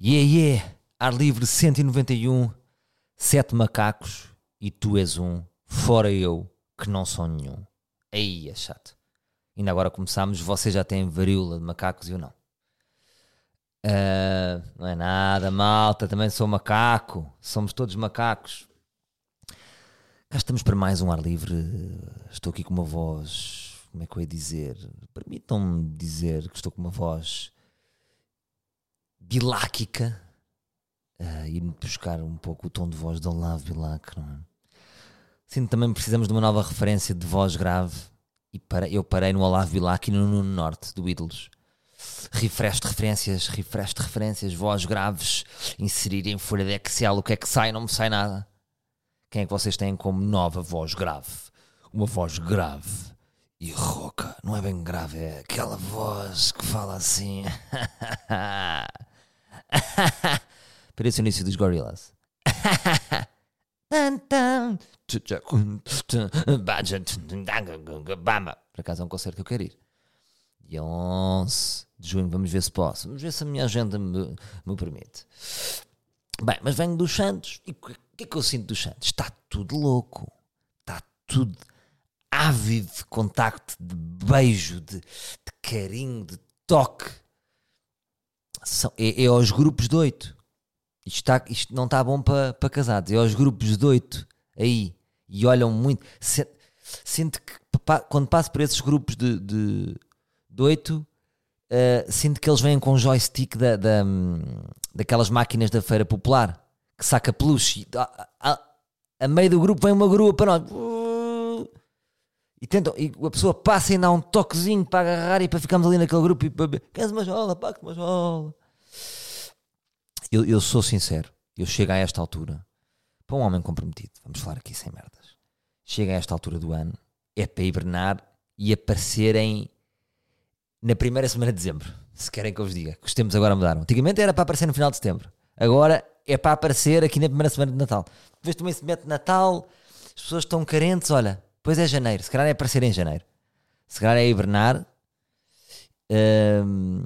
Yeah, yeah, ar livre 191, sete macacos e tu és um, fora eu, que não sou nenhum. Aí é chato. Ainda agora começámos, vocês já têm varíola de macacos e eu não. Ah, não é nada, malta, também sou macaco, somos todos macacos. Cá estamos para mais um ar livre. Estou aqui com uma voz, como é que eu ia dizer? Permitam-me dizer que estou com uma voz biláquica uh, e buscar um pouco o tom de voz do Olavo Bilac, não é? Sinto também precisamos de uma nova referência de voz grave e para, eu parei no Olavo Bilac e no, no Norte, do Ídolos. Refresh de referências, refresh de referências, voz graves, inserir em folha de Excel o que é que sai, não me sai nada. Quem é que vocês têm como nova voz grave? Uma voz grave e rouca, não é bem grave, é aquela voz que fala assim. Parece o início dos Gorillaz. Por acaso é um concerto que eu quero ir. Dia 11 de junho, vamos ver se posso. Vamos ver se a minha agenda me, me permite. Bem, mas venho dos Santos. E o que é que eu sinto dos Santos? Está tudo louco. Está tudo ávido de contacto, de beijo, de, de carinho, de toque. São, é, é aos grupos de oito. Isto, está, isto não está bom para pa casados. É aos grupos de oito aí. E olham muito. Sinto que quando passo por esses grupos de, de, de oito, uh, sinto que eles vêm com um joystick da, da, daquelas máquinas da feira popular que saca peluche. A, a, a, meio do grupo vem uma grua para nós. E, tentam, e a pessoa passa e dá um toquezinho para agarrar e para ficarmos ali naquele grupo e para queres uma jola, pá, uma jola. Eu, eu sou sincero, eu chego a esta altura, para um homem comprometido, vamos falar aqui sem merdas, chega a esta altura do ano, é para hibernar e aparecer em, na primeira semana de dezembro, se querem que eu vos diga, que os tempos agora mudaram. Antigamente era para aparecer no final de setembro, agora é para aparecer aqui na primeira semana de Natal. Depois também se mete Natal, as pessoas estão carentes, olha, depois é janeiro, se calhar é aparecer em janeiro, se calhar é hibernar um,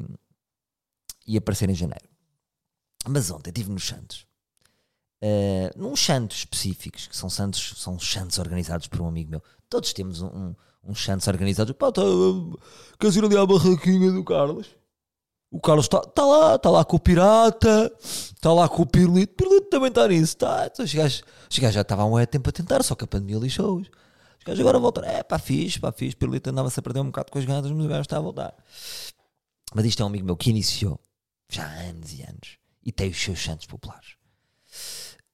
e aparecer em janeiro. Mas ontem estive nos Santos. Uh, num Santos específicos, que são Santos, são Santos organizados por um amigo meu. Todos temos um, um, uns Santos organizados. Pá, tá, queres ir ali à barraquinha do Carlos? O Carlos está tá lá, está lá com o Pirata, está lá com o Pirlito. Pirlito também está nisso, tá? Então, os gajos já estavam há um tempo a tentar, só que a pandemia lixou-os. Os gajos agora voltaram. É pá, fixe, pá, fixe. Pirlito andava-se a perder um bocado com as gatas, mas o gajo está a voltar. Mas isto é um amigo meu que iniciou já há anos e anos e tem os seus santos populares.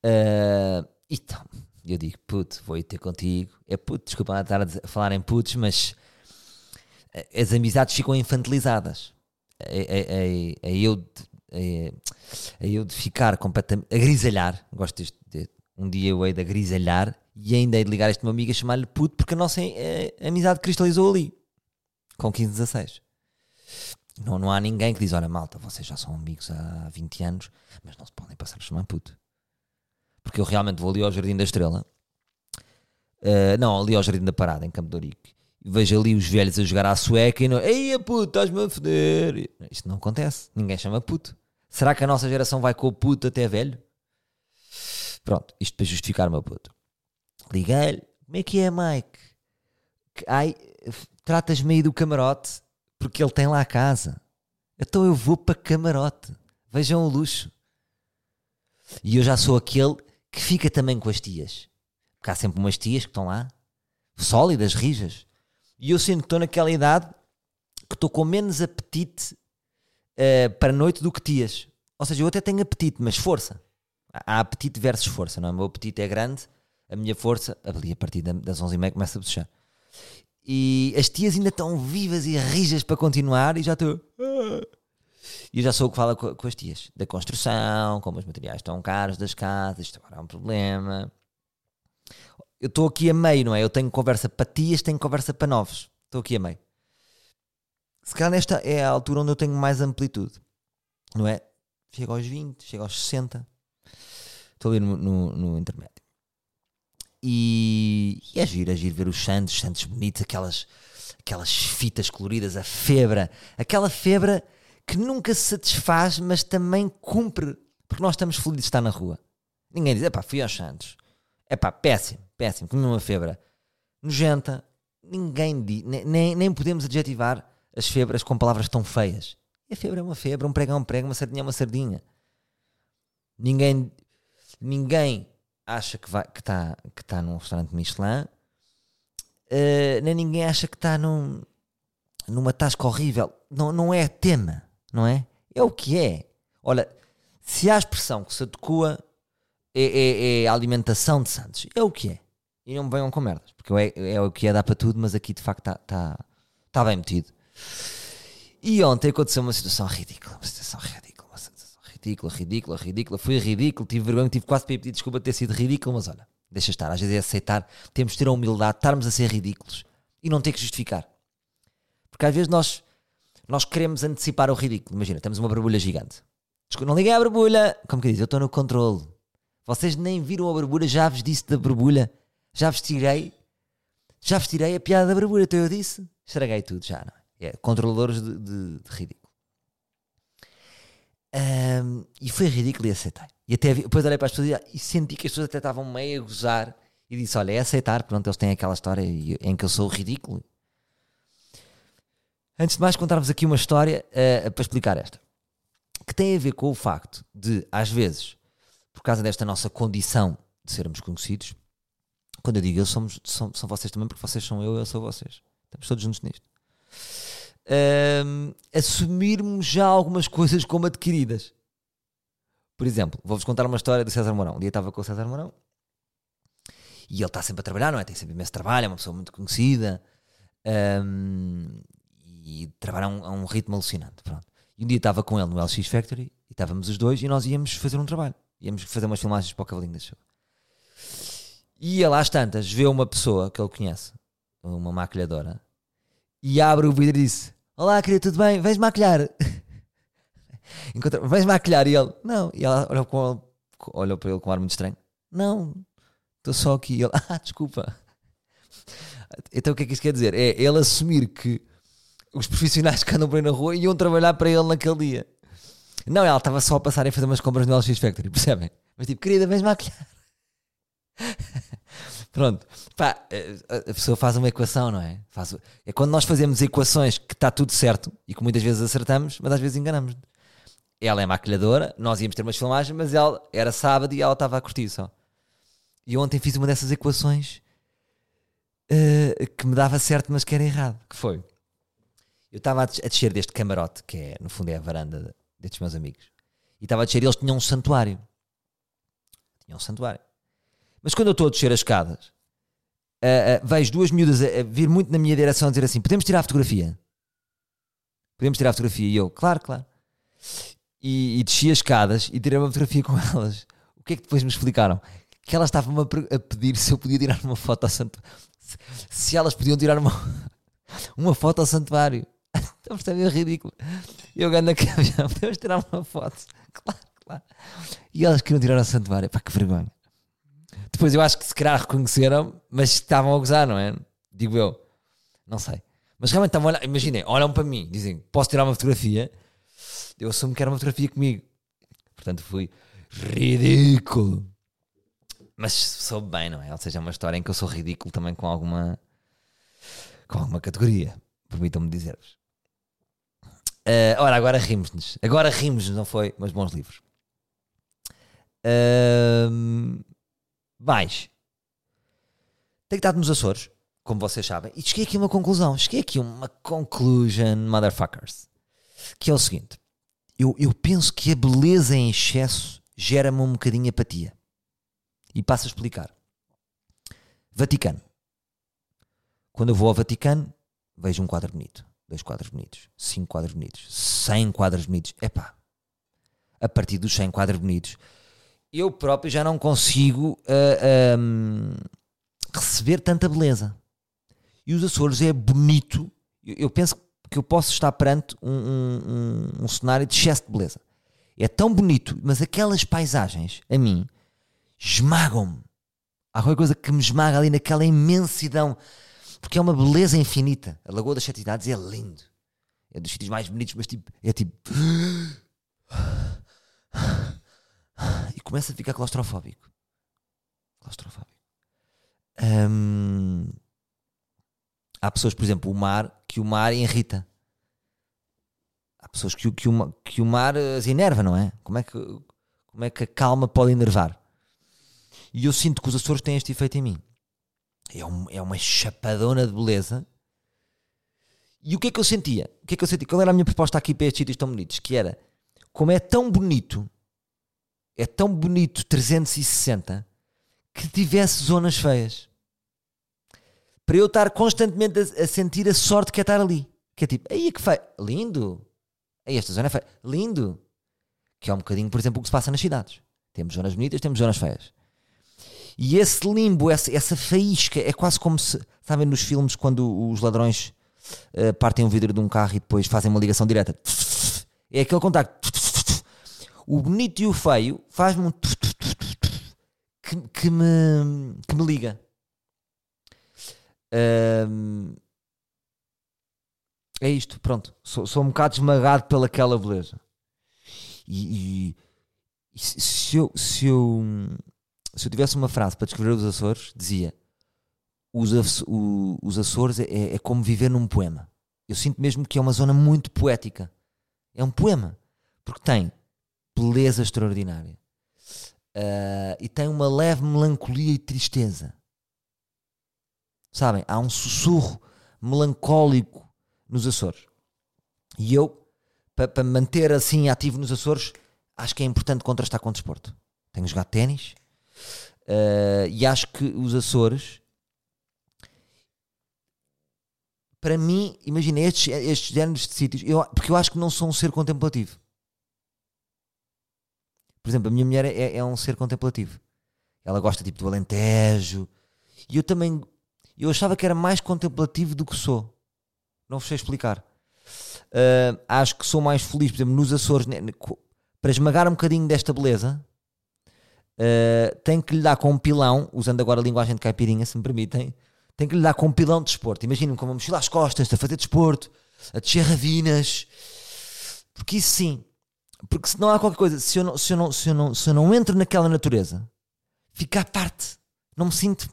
Uh, então, eu digo, puto, vou ir ter contigo. É puto, desculpa estar a falar em putos, mas as amizades ficam infantilizadas. É, é, é, é eu, é, eu de ficar completamente. a grisalhar. Gosto de, de, um dia eu hei de grisalhar e ainda hei de ligar este meu amigo a chamar-lhe puto porque a nossa é, amizade cristalizou ali, com 15, 16. Não, não há ninguém que diz: Olha, malta, vocês já são amigos há 20 anos, mas não se podem passar a chamar puto. Porque eu realmente vou ali ao Jardim da Estrela, uh, não, ali ao Jardim da Parada, em Campo de Ourique, e vejo ali os velhos a jogar à sueca e não, ei, puto, estás-me a foder. Isto não acontece, ninguém chama puto. Será que a nossa geração vai com o puto até velho? Pronto, isto para justificar o meu puto. Liguei-lhe, como é que é, Mike? Ai, tratas-me aí do camarote porque ele tem lá a casa. Então eu vou para camarote. Vejam o luxo. E eu já sou aquele que fica também com as tias. Porque há sempre umas tias que estão lá, sólidas, rijas. E eu sinto que estou naquela idade que estou com menos apetite uh, para a noite do que tias. Ou seja, eu até tenho apetite, mas força. Há apetite versus força, não é? O meu apetite é grande, a minha força, ali a partir das 11h30 começa a bochechar. E as tias ainda estão vivas e rijas para continuar e já estou. E eu já sou o que fala com, as tias da construção, como os materiais estão caros das casas, isto agora é um problema. Eu estou aqui a meio, não é? Eu tenho conversa para tias, tenho conversa para novos. Estou aqui a meio. Se calhar nesta é a altura onde eu tenho mais amplitude, não é? Chego aos 20, chego aos 60. Estou ali no, no, no intermédio. E, e é giro, é giro ver os santos, santos bonitos, aquelas, aquelas fitas coloridas, a febra, aquela febra que nunca se satisfaz, mas também cumpre, porque nós estamos felizes de estar na rua. Ninguém diz, epá, fui aos Santos. Epá, péssimo, péssimo, comi uma febra. Nojenta. Ninguém diz, nem, nem podemos adjetivar as febras com palavras tão feias. E a febre é uma febre, um prego é um prego, uma sardinha é uma sardinha. Ninguém, ninguém acha que está que tá, que tá num restaurante Michelin, uh, nem ninguém acha que está num, numa tasca horrível. Não, não é tema, não é? É o que é. Olha, se há expressão que se adequa é, é, é, a alimentação de Santos, é o que é. E não me venham com merdas, porque é, é o que é, dá para tudo, mas aqui de facto está tá, tá bem metido. E ontem aconteceu uma situação ridícula, uma situação ridícula, ridícula, ridícula, ridícula. Foi ridículo, tive vergonha, tive quase para pedir desculpa de ter sido ridículo, mas olha, deixa estar. Às vezes é aceitar, temos de ter a humildade de estarmos a ser ridículos e não ter que justificar. Porque às vezes nós, nós queremos antecipar o ridículo. Imagina, temos uma borbulha gigante. Não liguei à borbulha. Como que diz? Eu estou no controle. Vocês nem viram a borbulha, já vos disse da borbulha. Já vos tirei. Já vos tirei a piada da borbulha. Então eu disse. Estraguei tudo já, não é? é controladores de, de, de ridículo. Um, e foi ridículo e aceitei. E até depois olhei para as pessoas e senti que as pessoas até estavam meio a gozar. E disse: Olha, é aceitar. Pronto, eles têm aquela história em que eu sou ridículo. Antes de mais, contar-vos aqui uma história uh, para explicar esta. Que tem a ver com o facto de, às vezes, por causa desta nossa condição de sermos conhecidos, quando eu digo eu, somos, são, são vocês também, porque vocês são eu, eu sou vocês. Estamos todos juntos nisto. Um, assumirmos já algumas coisas como adquiridas. Por exemplo, vou-vos contar uma história do César Mourão. Um dia estava com o César Mourão e ele está sempre a trabalhar, não é? Tem sempre imenso trabalho, é uma pessoa muito conhecida. Um, e trabalhar a um, a um ritmo alucinante. Pronto. E um dia estava com ele no LX Factory e estávamos os dois e nós íamos fazer um trabalho. Íamos fazer umas filmagens para o Cavalinho da Show. E ele às tantas vê uma pessoa que ele conhece, uma maquilhadora, e abre o vidro e disse: Olá, querida, tudo bem? Vens maquilhar? Encontra, Vens maquilhar? E ele: Não. E ela olhou, com olhou para ele com um ar muito estranho: Não, estou só aqui. E ele: Ah, desculpa. Então o que é que isso quer dizer? É ele assumir que os profissionais que andam por aí na rua iam trabalhar para ele naquele dia. Não, ela estava só a passar e fazer umas compras no LX Factory, percebem? Mas tipo, querida, vens maquilhar. Pronto, pá, a pessoa faz uma equação, não é? Faz, é quando nós fazemos equações que está tudo certo e que muitas vezes acertamos, mas às vezes enganamos. Ela é maquilhadora, nós íamos ter umas filmagens, mas ela era sábado e ela estava a curtir só. E ontem fiz uma dessas equações uh, que me dava certo, mas que era errado. Que foi? Eu estava a descer deste camarote, que é, no fundo é a varanda destes meus amigos, e estava a descer e eles tinham um santuário. Tinham um santuário. Mas quando eu estou a descer as escadas, uh, uh, vejo duas miúdas a, a, vir muito na minha direção a dizer assim: podemos tirar a fotografia? Podemos tirar a fotografia? E eu, claro, claro. E, e desci as escadas e tirei uma fotografia com elas. O que é que depois me explicaram? Que elas estavam a, a pedir se eu podia tirar uma foto ao santuário. Se, se elas podiam tirar uma, uma foto ao santuário. Então, isto é ridículo. Eu ganho caminhão, podemos tirar uma foto. Claro, claro. E elas queriam tirar ao santuário. Pá, que vergonha. Depois eu acho que se calhar reconheceram, mas estavam a gozar, não é? Digo eu. Não sei. Mas realmente estavam a olhar. Imaginem, olham para mim, dizem: Posso tirar uma fotografia? Eu assumo que era uma fotografia comigo. Portanto, fui ridículo. Mas soube bem, não é? Ou seja, é uma história em que eu sou ridículo também com alguma. com alguma categoria. Permitam-me dizer-vos. Uh, ora, agora rimos-nos. Agora rimos-nos, não foi? Mas bons livros. Uh, mais. Tenho estado nos Açores, como vocês sabem, e cheguei aqui a uma conclusão. Cheguei aqui a uma conclusion, motherfuckers. Que é o seguinte: eu, eu penso que a beleza em excesso gera-me um bocadinho apatia. E passo a explicar. Vaticano. Quando eu vou ao Vaticano, vejo um quadro bonito dois quadros bonitos, cinco quadros bonitos, cem quadros bonitos. Epá, a partir dos cem quadros bonitos, eu próprio já não consigo uh, ah, um, receber tanta beleza. E os Açores é bonito. Eu, eu penso que eu posso estar perante um, um, um, cenário de excesso de beleza. É tão bonito, mas aquelas paisagens, a mim, esmagam-me. Há qualquer coisa que me esmaga ali naquela imensidão porque é uma beleza infinita. A Lagoa das Sete Idades é lindo. É dos sítios mais bonitos, mas tipo, é tipo. E começa a ficar claustrofóbico. Claustrofóbico. Hum, há pessoas, por exemplo, o mar, que o mar irrita. Há pessoas que, que, o, que o mar as enerva, não é? Como é, que, como é que a calma pode enervar? E eu sinto que os Açores têm este efeito em mim. É, um- é uma chapadona de beleza. E o que é que eu sentia? O que é que eu sentia? Qual era a minha proposta aqui para estes sítios tão bonitos? Que era, como é tão bonito, é tão bonito 360, que tivesse zonas feias. Para eu estar constantemente a, a sentir a sorte que é estar ali. Que é tipo, aí que feio. Lindo. Aí esta zona é feia. Lindo. Que é um bocadinho, por exemplo, o que se passa nas cidades. Temos zonas bonitas, temos zonas feias. E esse limbo, essa, essa faísca, é quase como se, sabem, nos filmes, quando os ladrões eh, partem o vidro de um carro e depois fazem uma ligação direta. É aquele contacto. O bonito e o feio faz-me um que, que me, que me liga. Ahm, é isto, pronto. Sou, sou um bocado esmagado pelaquela beleza. E, e- e se, eu, se, eu, se eu tivesse uma frase para descrever os Açores, dizia: Os, os Açores é, é como viver num poema. Eu sinto mesmo que é uma zona muito poética. É um poema. Porque tem beleza extraordinária. Ah, e tem uma leve melancolia e tristeza. Sabem? Há um sussurro melancólico nos Açores. E eu, para me manter assim ativo nos Açores, acho que é importante contrastar com o desporto. Tenho jogado ténis ah, e acho que os Açores, para mim, imagina estes, estes géneros de sítios, eu, porque eu acho que não sou um ser contemplativo. Por exemplo, a minha mulher é, é um ser contemplativo. Ela gosta tipo do Alentejo. E eu também. Eu achava que era mais contemplativo do que sou. Não vos sei explicar. Ah, acho que sou mais feliz, por exemplo, nos Açores, né, né, para esmagar um bocadinho desta beleza, ah, tenho que lhe dar com um pilão, usando agora a linguagem de caipirinha, se me permitem, tenho que lhe dar com um pilão de desporto. Imaginem-me com uma mochila às costas, a fazer desporto, a descer ravinas. Porque isso sim, porque se não há qualquer coisa, se eu não, se eu não, se eu não, se eu não entro naquela natureza, fica à parte. Não me sinto,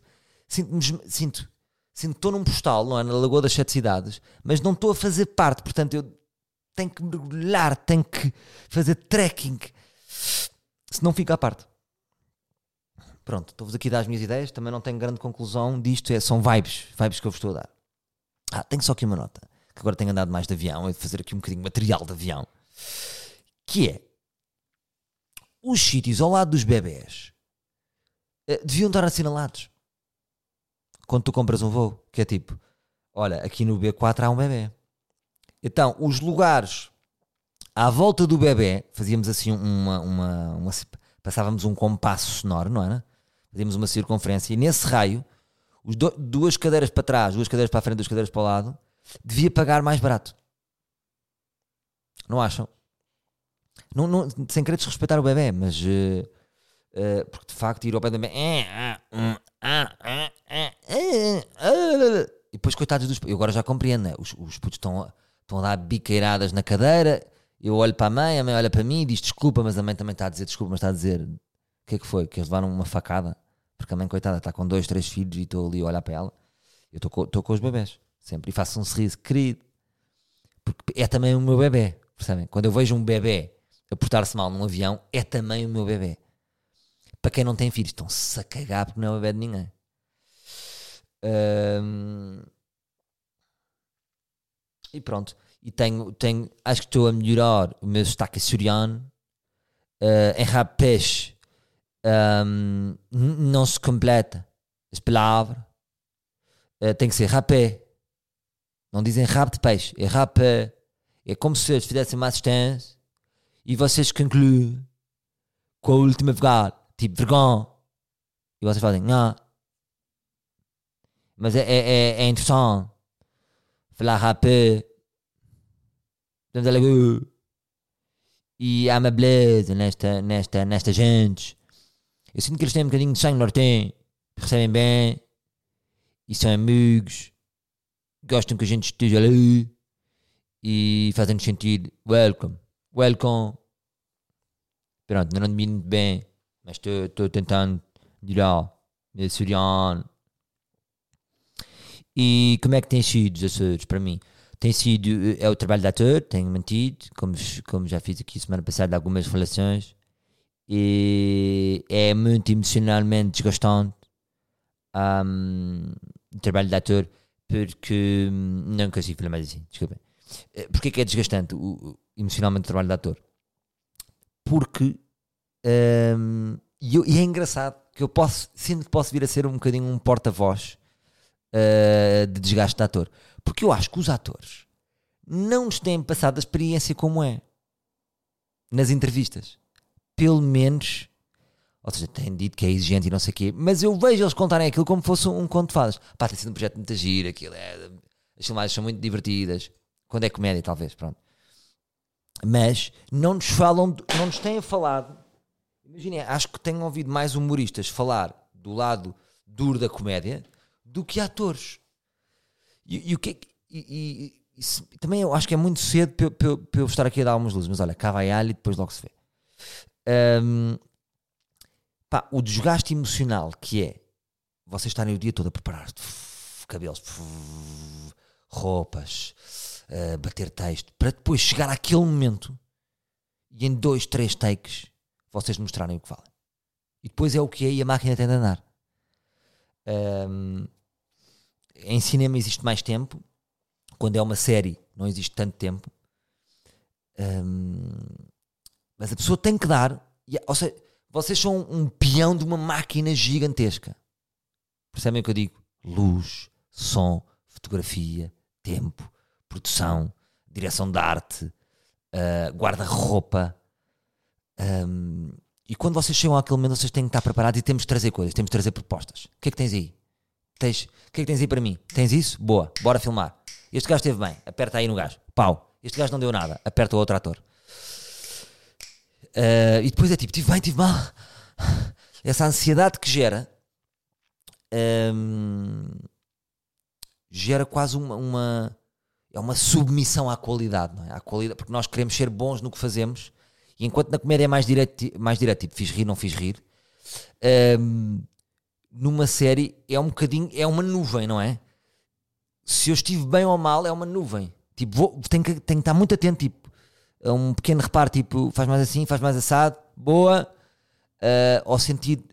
sinto, sinto, sinto estou num postal, não é? Na Lagoa das Sete Cidades, mas não estou a fazer parte. Portanto, eu tenho que mergulhar, tenho que fazer trekking, senão fica à parte. Pronto, estou-vos aqui a dar as minhas ideias, também não tenho grande conclusão disto, é, são vibes, vibes que eu vos estou a dar. Ah, tenho só aqui uma nota, que agora tenho andado mais de avião, é de fazer aqui um bocadinho de material de avião que é os sítios ao lado dos bebés eh, deviam estar assinalados quando tu compras um voo, que é tipo, olha, aqui no B4 há um bebê. Então, os lugares à volta do bebê, fazíamos assim uma, uma, uma- passávamos um compasso sonoro, não era? Fazíamos uma circunferência e nesse raio, os do- duas cadeiras para trás, duas cadeiras para a frente, duas cadeiras para o lado, devia pagar mais barato. Não acham? Não, não- sem querer desrespeitar o bebê, mas eh, eh, porque de facto ir ao pé do bebê eh, hum, ah, ah, ah, e depois coitados dos eu agora já compreendo, né? os, os putos estão, estão a dar biqueiradas na cadeira, eu olho para a mãe, a mãe olha para mim e diz desculpa, mas a mãe também está a dizer desculpa, mas está a dizer o que é que foi? Que eles levaram uma facada, porque a mãe coitada está com dois, três filhos e estou ali a olhar para ela, eu estou com, com os bebés, sempre, e faço um sorriso querido, porque é também o meu bebê, percebem? Quando eu vejo um bebê a portar-se mal num avião, é também o meu bebê. Para quem não tem filhos, estão-se a cagar porque não é o bebê de ninguém. E pronto. E tenho, tenho, acho que estou a melhorar o meu sotaque açoriano. Ah, em rapaz, n- não se completa as palavras. Ah, tem que ser rapé. Não dizem rabo de peixe, é rapé. É como se eles fizessem uma assistência e vocês concluem com a última vogal, tipo vergonha. E vocês fazem, não. Mas é, é, é, é interessante falar rapé. Estamos a. E há uma beleza nesta, nesta, nesta gente. Eu sinto que eles têm um bocadinho de sangue nortenho. Recebem bem. E são amigos. Gostam que a gente esteja ali. e fazem-nos sentir welcome, welcome. Pronto, não domino bem, mas estou tentando melhorar, me Suriano. E como é que tem sido os Açores para mim? Tem sido, é o trabalho de ator, tenho mantido, como, como já fiz aqui semana passada algumas relações, e é muito emocionalmente desgastante um, o trabalho de ator, porque não consigo falar mais assim, desculpem. Eh, Porquê que é desgastante o, emocionalmente o trabalho de ator? Porque um, e, eu, e, é engraçado que eu posso, sinto que posso vir a ser um bocadinho um porta-voz uh, de desgaste de ator. Porque eu acho que os atores não nos têm passado a experiência como é nas entrevistas. Pelo menos, ou seja, têm dito que é exigente e não sei o quê, mas eu vejo eles contarem aquilo como fosse um conto de fadas. Pá, tem sido um projeto muito giro, aquilo é. As filmagens são muito divertidas. Quando é comédia, talvez, pronto. Mas não nos falam, não nos têm falado. Imaginem, acho que tenho ouvido mais humoristas falar do lado duro da comédia do que atores. E, e o que e, e, e, também eu acho que é muito cedo para, eu estar aqui a dar umas luzes, mas olha, cá vai alho e depois logo se vê. Um, pá, o desgaste emocional que é vocês estarem o dia todo a preparar cabelos, roupas, uh, bater texto, para depois chegar àquele momento e em dois, três takes vocês mostrarem o que valem. E depois é o que é e a máquina tem de andar. Um, em cinema existe mais tempo, quando é uma série não existe tanto tempo. Um, mas a pessoa tem que dar, ou seja, vocês são um peão de uma máquina gigantesca. Percebem o que eu digo? Luz, som, fotografia, tempo, produção, direção de arte, uh, guarda-roupa. Um, e quando vocês chegam àquele momento, vocês têm que estar preparados e temos de trazer coisas, temos de trazer propostas. O que é que tens aí? Tens, o que é que tens aí para mim? Tens isso? Boa, bora filmar. Este gajo esteve bem, aperta aí no gajo. Pau. Este gajo não deu nada, aperta o outro ator. Uh, e depois é tipo, tive bem, tive mal. Essa ansiedade que gera um, gera quase uma, uma, é uma submissão à qualidade, não é? À qualidade, porque nós queremos ser bons no que fazemos e enquanto na comédia é mais direto, mais direto tipo, fiz rir, não fiz rir, um, numa série é um bocadinho, é uma nuvem, não é? Se eu estive bem ou mal, é uma nuvem. Tipo, vou, tenho, que, tenho que estar muito atento, tipo, a um pequeno reparo, tipo, faz mais assim, faz mais assado, boa, uh, ao sentido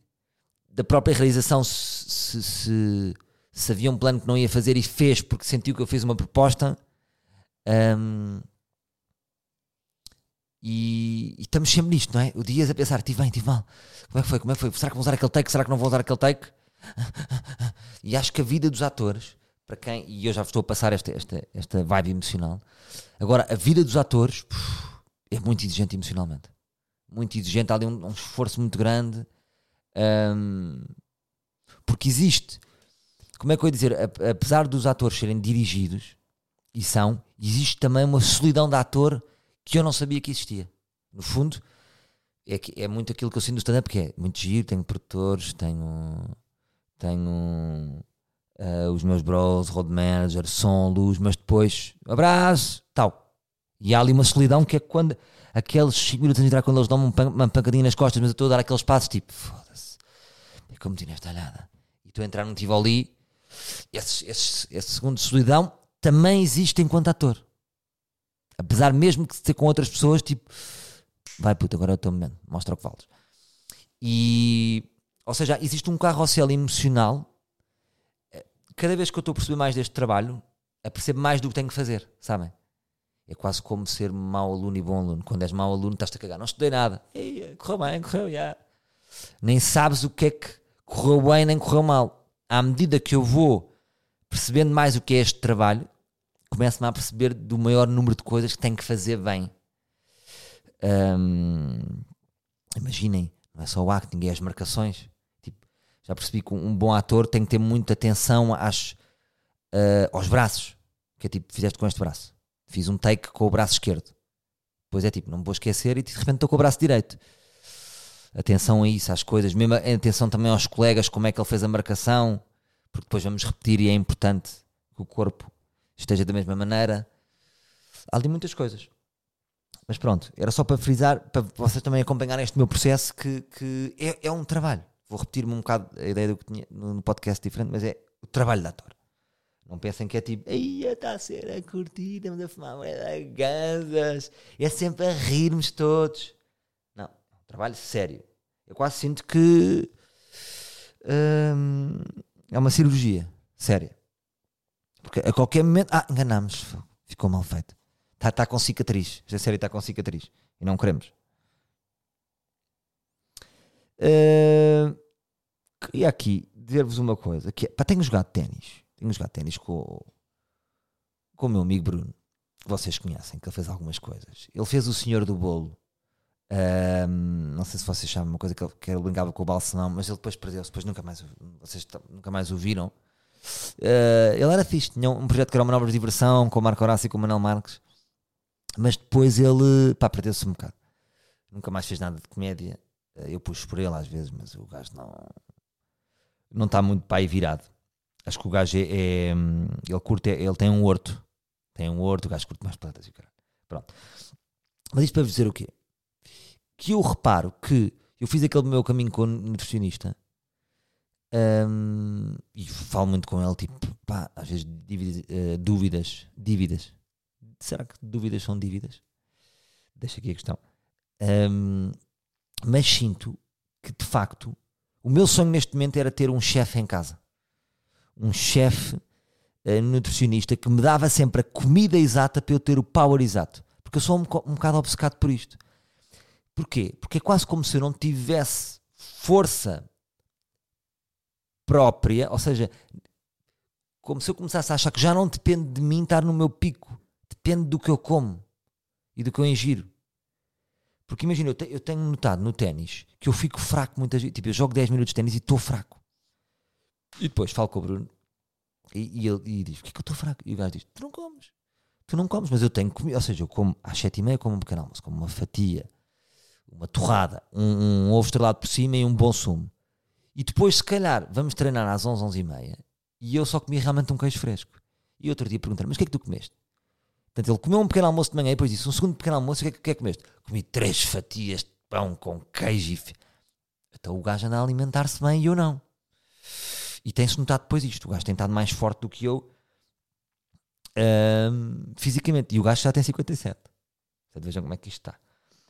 da própria realização, se, se, se, se, havia um plano que não ia fazer e fez porque sentiu que eu fiz uma proposta. Um, e, e, estamos sempre nisto, não é? O Dias a pensar, tive bem, tive mal. Como é que foi? Como é que foi? Será que vou usar aquele take? Será que não vou usar aquele take? e acho que a vida dos atores, para quem, e eu já estou a passar esta, esta, esta vibe emocional, agora a vida dos atores é muito exigente emocionalmente. Muito exigente, há ali um, um esforço muito grande. Um, porque existe, como é que eu ia dizer, apesar dos atores serem dirigidos, e são, existe também uma solidão de ator que eu não sabia que existia. No fundo, é, que, é muito aquilo que eu sinto do stand-up, que é muito giro, tenho produtores, tenho, tenho uh, os meus bros, road manager, som, luz, mas depois, abraço, tal. E há ali uma solidão que é quando aqueles 5 minutos de entrar, quando eles dão uma, uma pancadinha nas costas, mas eu estou a dar aqueles passos tipo, foda-se, é como tinha esta olhada. E estou a entrar num Tivoli, esse, esse, esse segundo de solidão também existe enquanto ator. Apesar mesmo de ser com outras pessoas, tipo, vai puta, agora é o teu momento, mostra o que vales. E, ou seja, existe um carrossel emocional. Cada vez que eu estou a perceber mais deste trabalho, a perceber mais do que tenho que fazer, sabem? É quase como ser mau aluno e bom aluno. Quando és mau aluno, estás-te a cagar. Não estudei nada. Ei, correu bem, correu, já. Nem sabes o que é que correu bem nem correu mal. À medida que eu vou percebendo mais o que é este trabalho, começo-me a perceber do maior número de coisas que tenho que fazer bem. Um, imaginem, não é só o acting, é as marcações. Tipo, já percebi que um bom ator tem que ter muita atenção às, uh, aos braços. Que é tipo, fizeste com este braço. Fiz um take com o braço esquerdo. Depois é tipo, não me vou esquecer e de repente estou com o braço direito. Atenção a isso, às coisas. Mesmo atenção também aos colegas, como é que ele fez a marcação. Porque depois vamos repetir e é importante que o corpo esteja da mesma maneira. há ali muitas coisas. Mas pronto, era só para frisar, para vocês também acompanharem este meu processo, que, que é, é um trabalho. Vou repetir-me um bocado a ideia do que tinha no podcast diferente, mas é o trabalho de ator. Não pensem que é tipo, aí está a ser a curtir, estamos a fumar ganzas. É sempre a rirmos todos. Não, é um trabalho sério. Eu quase sinto que hum, é uma cirurgia séria. A qualquer momento. Ah, enganámos. Ficou mal feito. Está tá com cicatriz. Esta série está com cicatriz. E não queremos. Uh, queria aqui dizer-vos uma coisa. Que é, pá, tenho jogado ténis. Tenho jogado ténis com, com o meu amigo Bruno. Vocês conhecem, que ele fez algumas coisas. Ele fez o Senhor do Bolo. Um, não sei se vocês sabem uma coisa que ele, que ele brincava com o Balsemão, mas ele depois perdeu-se, depois nunca mais, vocês nunca mais o viram. Uh, ele era fixe, tinha um projeto que era uma nova diversão com o Marco Horácio e com o Manuel Marques, mas depois ele perdeu-se um bocado. Nunca mais fez nada de comédia. Uh, eu puxo por ele às vezes, mas o gajo não não está muito aí virado. Acho que o gajo é, é ele curte, ele tem um horto, tem um horto, o gajo curte mais plantas e caralho. Pronto. Mas isto para vos dizer o quê? Que eu reparo que eu fiz aquele meu caminho com o nutricionista um, e falo muito com ele, tipo, pá, às vezes dívidas, uh, dúvidas, dívidas. Será que dúvidas são dívidas? Deixa aqui a questão. Um, mas sinto que de facto o meu sonho neste momento era ter um chefe em casa. Um chefe uh, nutricionista que me dava sempre a comida exata para eu ter o power exato. Porque eu sou um, um bocado obcecado por isto. Porquê? Porque é quase como se eu não tivesse força própria, ou seja, como se eu começasse a achar que já não depende de mim estar no meu pico, depende do que eu como e do que eu ingiro. Porque imagina, eu, te, eu tenho notado no ténis que eu fico fraco muitas vezes. Tipo, eu jogo 10 minutos de ténis e estou fraco. E depois falo com o Bruno e, e ele e diz: Porquê que eu estou fraco? E o gajo diz: Tu não comes. Tu não comes, mas eu tenho comido. Ou seja, eu como às 7 e meia, como um pequeno almoço, como uma fatia, uma torrada, um, um ovo estrelado por cima e um bom sumo. E depois, se calhar, vamos treinar às 11, 11 e meia e eu só comi realmente um queijo fresco. E outro dia perguntaram: Mas o que é que tu comeste? Portanto, ele comeu um pequeno almoço de manhã e depois disse: Um segundo pequeno almoço, o que é que, que, é que comeste? Comi três fatias de pão com queijo e. Então o gajo anda a alimentar-se bem e eu não. E tem-se notado depois isto. O gajo tem estado mais forte do que eu um, fisicamente. E o gajo já tem 57. Portanto, vejam como é que isto está.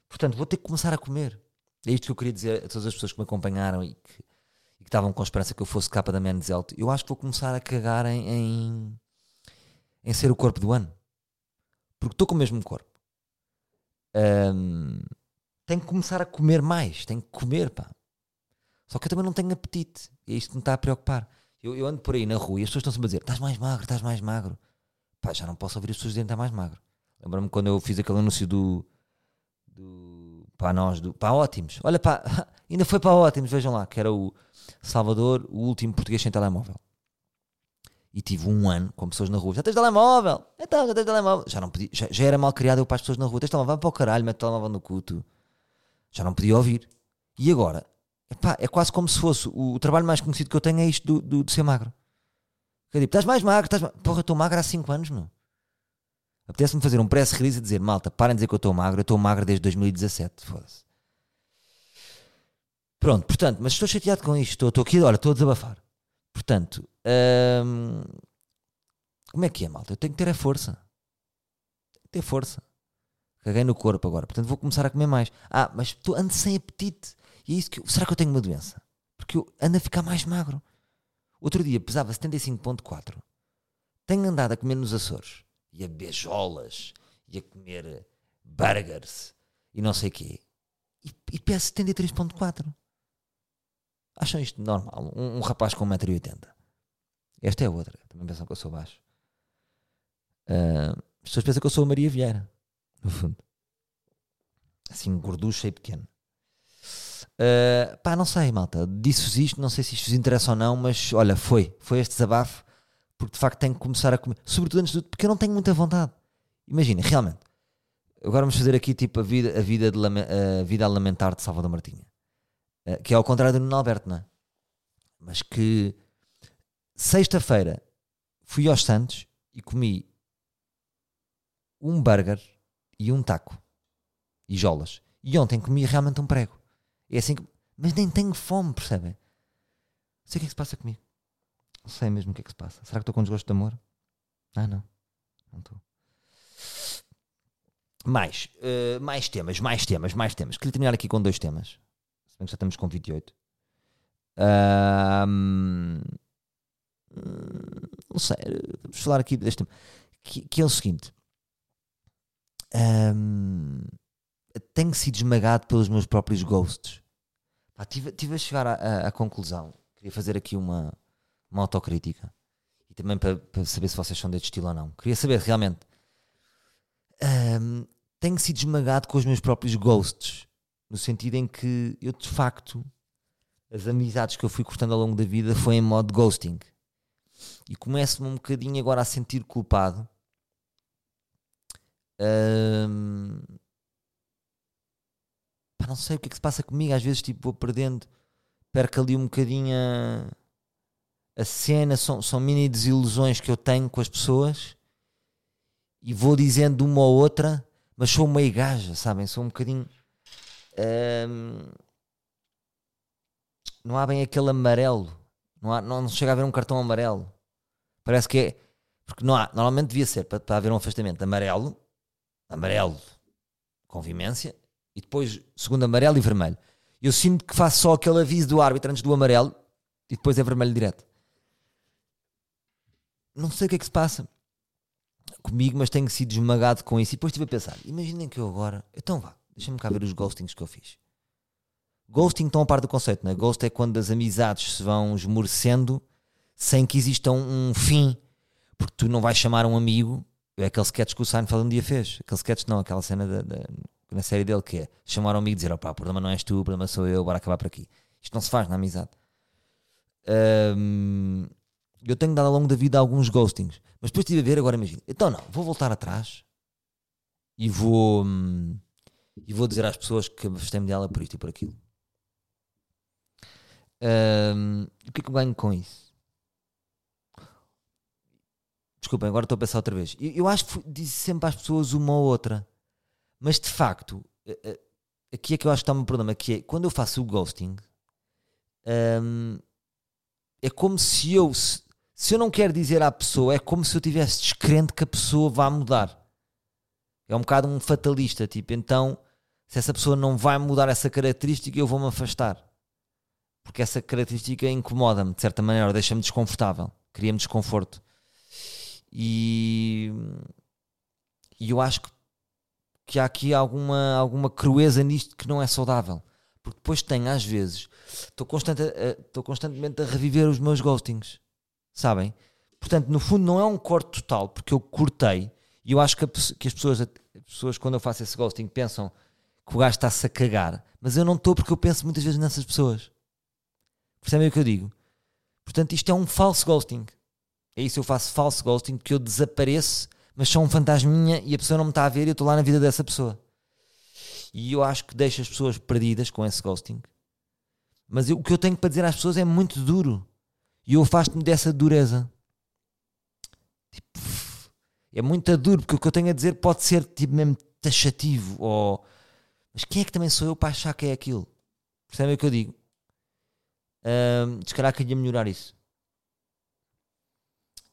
Portanto, vou ter que começar a comer. É isto que eu queria dizer a todas as pessoas que me acompanharam e que, estavam com esperança que eu fosse capa da Menzelt. Eu acho que vou começar a cagar em, em, em ser o corpo do ano. Porque estou com o mesmo corpo. Um, tenho que começar a comer mais. Tenho que comer, pá. Só que eu também não tenho apetite. E é isto que me está a preocupar. Eu, eu ando por aí na rua e as pessoas estão sempre a dizer: estás mais magro, estás mais magro. Pá, já não posso ouvir as pessoas dizerem que está mais magro. Lembro-me quando eu fiz aquele anúncio do. do para nós, do, para ótimos. Olha, pá, ainda foi para ótimos, vejam lá, que era o Salvador, o último português sem telemóvel. E tive um ano com pessoas na rua. Já tens telemóvel? Então, já tens telemóvel. Já, não podia, já, já era mal criado eu para as pessoas na rua. Tens telemóvel? Para o caralho, mete o telemóvel no culto. Já não podia ouvir. E agora? Epá, é quase como se fosse o, o, trabalho mais conhecido que eu tenho é isto do, do, de ser magro. Eu digo, estás mais magro, estás magro. Porra, eu estou magro há 5 anos, meu. Apetece-me fazer um press release e dizer, malta, parem de dizer que eu estou magro, eu estou magro desde 2017. Foda-se. Pronto, portanto, mas estou chateado com isto. Estou, estou aqui, olha, estou a desabafar. Portanto, hum, como é que é, malta? Eu tenho que ter a força. Tenho que ter força. Caguei no corpo agora. Portanto, vou começar a comer mais. Ah, mas estou, ando sem apetite. E é isso que eu, será que eu tenho uma doença? Porque eu ando a ficar mais magro. Outro dia pesava 75.4. Tenho andado a comer nos Açores. E a beijolas. E a comer burgers. E não sei o quê. E, e peso 73.4. Acham isto normal? Um, um rapaz com 1,80m. Esta é outra. Também pensam que eu sou baixo. Uh, as pessoas pensam que eu sou a Maria Vieira. No fundo. Assim, gorducha e pequeno. Uh, pá, não sei, malta. Disse-vos isto, não sei se isto vos interessa ou não, mas olha, foi. Foi este desabafo. Porque de facto tenho que começar a comer. Sobretudo antes tudo, porque eu não tenho muita vontade. Imagina, realmente. Agora vamos fazer aqui tipo a vida, a vida, de, a vida a lamentar de Salvador Martinha. Eh, que é ao contrário do Nuno Alberto, não é? Mas que sexta-feira fui aos Santos e comi um burger e um taco e jolas. E ontem comi realmente um prego. É assim que. Mas nem tenho fome, percebem? Não sei o que é que se passa comigo. Não sei mesmo o que é que se passa. Será que estou com desgosto de amor? Ah, não. Não estou. Mais, uh, mais temas, mais temas, mais temas. Queria terminar aqui com dois temas. Se bem que já estamos com 28. Um, não sei, vamos falar aqui deste tema. Que, que é o seguinte: um, tenho sido esmagado pelos meus próprios ghosts. Pá, tive, tive a chegar à conclusão. Queria fazer aqui uma, uma autocrítica e também para, para, saber se vocês são deste estilo ou não. Queria saber realmente um, tenho sido esmagado com os meus próprios ghosts, no sentido em que eu de facto as amizades que eu fui cortando ao longo da vida foi em modo ghosting e começo-me um bocadinho agora a sentir culpado. Um, pá, não sei o que é que se passa comigo, às vezes tipo vou perdendo, perco ali um bocadinho a, a cena, são, são mini desilusões que eu tenho com as pessoas e vou dizendo uma ou outra, mas sou meio gaja, sabem? Sou um bocadinho. Não há bem aquele amarelo, não, há, não, chega a haver um cartão amarelo. Parece que é. Porque não há, normalmente devia ser para, para haver um afastamento amarelo, amarelo, convivência, e depois segundo amarelo e vermelho. Eu sinto que faço só aquele aviso do árbitro antes do amarelo e depois é vermelho direto. Não sei o que é que se passa comigo, mas tenho sido esmagado com isso. E depois estive a pensar: imaginem que eu agora. Então vá, deixa-me cá ver os ghostings que eu fiz. Ghosting estão a par do conceito, não é? Ghost é quando as amizades se vão esmorecendo sem que exista um, um fim. Porque tu não vais chamar um amigo. É aquele sketch que o Seinfeld um dia fez. Aquele sketch não, aquela cena da, da, na série dele que é chamar um amigo e dizer: opá, o problema não és tu, o problema sou eu, bora acabar por aqui. Isto não se faz na amizade. Eu tenho dado ao longo da vida alguns ghostings. Mas depois estive a ver, agora imagina. Então não, vou voltar atrás e vou, hum, e vou dizer às pessoas que abastei-me dela por isto e por aquilo. Um, o que é que eu ganho com isso? Desculpem, agora estou a pensar outra vez. Eu, eu acho que disse sempre às pessoas uma ou outra. Mas de facto, aqui é que eu acho que está um problema, que é quando eu faço o ghosting, um, é como se eu se, se, eu não quero dizer à pessoa, é como se eu tivesse descrente que a pessoa vá mudar. É um bocado um fatalista, tipo, então se essa pessoa não vai mudar essa característica, eu vou-me afastar. Porque essa característica incomoda-me, de certa maneira, deixa-me desconfortável, cria-me desconforto. E, e eu acho que que há aqui alguma, alguma crueza nisto que não é saudável. Porque depois tenho, às vezes, estou constante, constantemente a reviver os meus ghostings. Sabem? Portanto, no fundo, não é um corte total, porque eu cortei. E eu acho que, a, que as, pessoas, as pessoas, quando eu faço esse ghosting, pensam que o gajo está-se a cagar. Mas eu não estou, porque eu penso muitas vezes nessas pessoas. Percebem o que eu digo? Portanto, isto é um falso ghosting. É isso, eu faço falso ghosting, que eu desapareço mas são um fantasminha e a pessoa não me está a ver e eu estou lá na vida dessa pessoa. E eu acho que deixo as pessoas perdidas com esse ghosting. Mas eu, o que eu tenho para dizer às pessoas é muito duro. E eu afasto-me dessa dureza. É muito duro, porque o que eu tenho a dizer pode ser tipo mesmo taxativo. Ou... Mas quem é que também sou eu para achar que é aquilo? Percebem o que eu digo? Um, se calhar queria melhorar isso.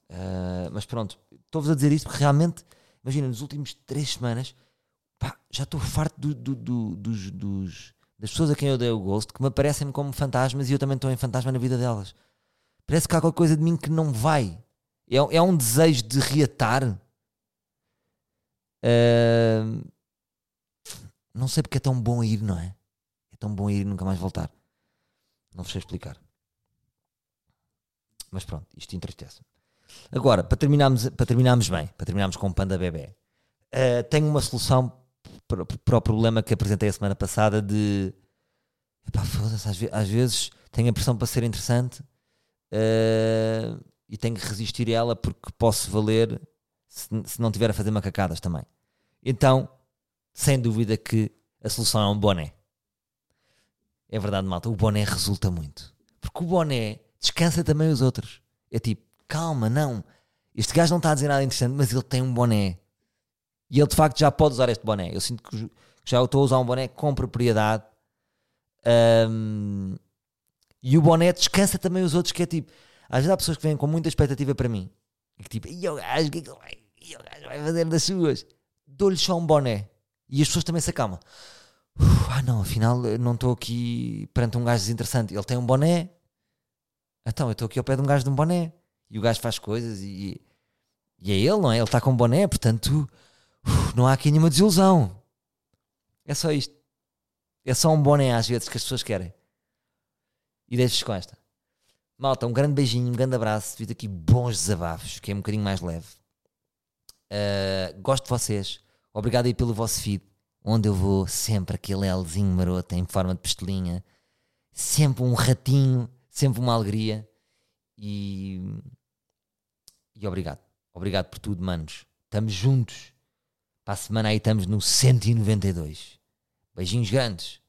Uh, mas pronto, estou-vos a dizer isto porque realmente, imagina, nos últimos três semanas, pá, já estou farto do, do, do, dos, dos, das pessoas a quem eu dei o gosto que me aparecem como fantasmas e eu também estou em fantasma na vida delas. Parece que há qualquer coisa de mim que não vai. É, é um desejo de reatar. Uh, não sei porque é tão bom ir, não é? É tão bom ir e nunca mais voltar. Não vos sei explicar. Mas pronto, isto entristece-me. Agora, para terminarmos, para terminarmos bem, para terminarmos com o Panda Bebé, uh, tenho uma solução para, para, o problema que apresentei a semana passada de epá, às, vezes, às vezes tenho a pressão para ser interessante uh, e tenho que resistir a ela porque posso valer se, se não tiver a fazer macacadas também. Então, sem dúvida que a solução é um boné. É verdade, malta, o boné resulta muito. Porque o boné descansa também os outros. É tipo, calma, não. Este gajo não está a dizer nada interessante, mas ele tem um boné. E ele de facto já pode usar este boné. Eu sinto que já estou a usar um boné com propriedade. Um, e o boné descansa também os outros, que é tipo. Às vezes há pessoas que vêm com muita expectativa para mim. E que tipo, e o gajo, que é que vai, o gajo vai fazer das suas? Dou-lhe só um boné. E as pessoas também se acalmam. Uf, ah não, afinal não estou aqui perante um gajo desinteressante. Ele tem um boné. Então, eu estou aqui ao pé de um gajo de um boné. E o gajo faz coisas e, e é ele, não é? Ele está com um boné, portanto uf, não há aqui nenhuma desilusão. É só isto. É só um boné às vezes que as pessoas querem. E deixo-vos com esta. Malta, um grande beijinho, um grande abraço. Devido aqui bons desabafos, que é um bocadinho mais leve. Uh, gosto de vocês. Obrigado aí pelo vosso feed. Onde eu vou, sempre aquele Lzinho maroto em forma de pistolinha. Sempre um ratinho, sempre uma alegria. E, e obrigado. Obrigado por tudo, manos. Estamos juntos. Para a semana aí estamos no 192. Beijinhos grandes.